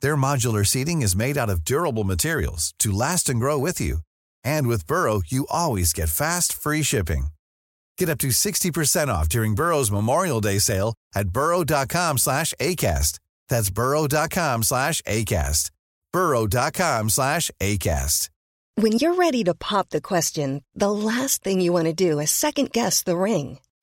Their modular seating is made out of durable materials to last and grow with you. And with Burrow, you always get fast, free shipping. Get up to 60% off during Burrow's Memorial Day sale at burrow.com slash ACAST. That's burrow.com slash ACAST. burrow.com slash ACAST. When you're ready to pop the question, the last thing you want to do is second guess the ring.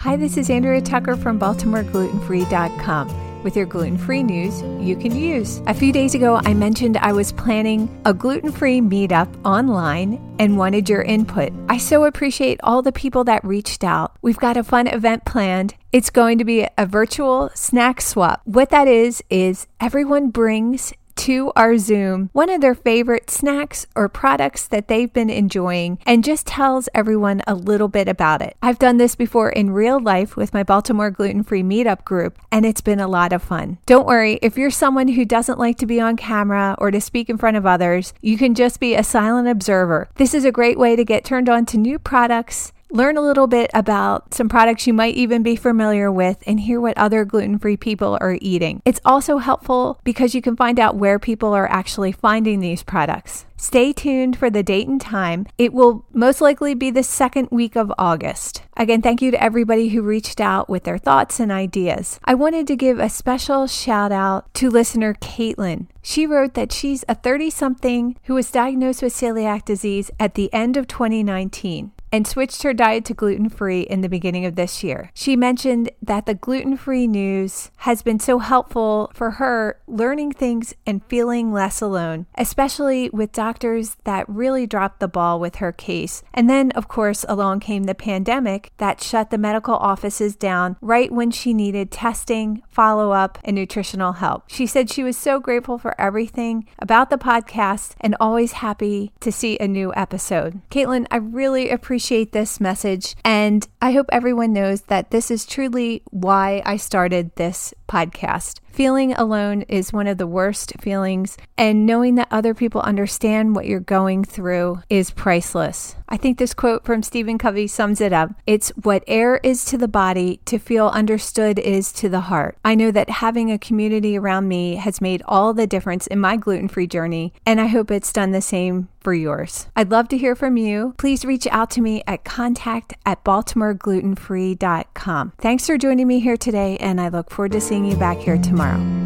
Hi, this is Andrea Tucker from BaltimoreGlutenFree.com with your gluten free news you can use. A few days ago, I mentioned I was planning a gluten free meetup online and wanted your input. I so appreciate all the people that reached out. We've got a fun event planned. It's going to be a virtual snack swap. What that is, is everyone brings to our Zoom one of their favorite snacks or products that they've been enjoying and just tells everyone a little bit about it. I've done this before in real life with my Baltimore gluten free meetup group, and it's been a lot of fun. Don't worry, if you're someone who doesn't like to be on camera or to speak in front of others, you can just be a silent observer. This is a great way to get turned on to new products learn a little bit about some products you might even be familiar with and hear what other gluten free people are eating. It's also helpful because you can find out where people are actually finding these products. Stay tuned for the date and time. It will most likely be the second week of August. Again, thank you to everybody who reached out with their thoughts and ideas. I wanted to give a special shout out to listener Caitlin. She wrote that she's a 30 something who was diagnosed with celiac disease at the end of 2019 and switched her diet to gluten free in the beginning of this year. She mentioned that the gluten free news has been so helpful for her learning things and feeling less alone, especially with doctors that really dropped the ball with her case. And then, of course, along came the pandemic that shut the medical offices down right when she needed testing, follow up, and nutritional help. She said she was so grateful for everything about the podcast and always happy to see a new episode. Caitlin, I really appreciate appreciate this message. And I hope everyone knows that this is truly why I started this podcast. Feeling alone is one of the worst feelings, and knowing that other people understand what you're going through is priceless. I think this quote from Stephen Covey sums it up. It's what air is to the body, to feel understood is to the heart. I know that having a community around me has made all the difference in my gluten free journey, and I hope it's done the same for yours. I'd love to hear from you. Please reach out to me at contact at baltimoreglutenfree.com. Thanks for joining me here today, and I look forward to seeing you back here tomorrow.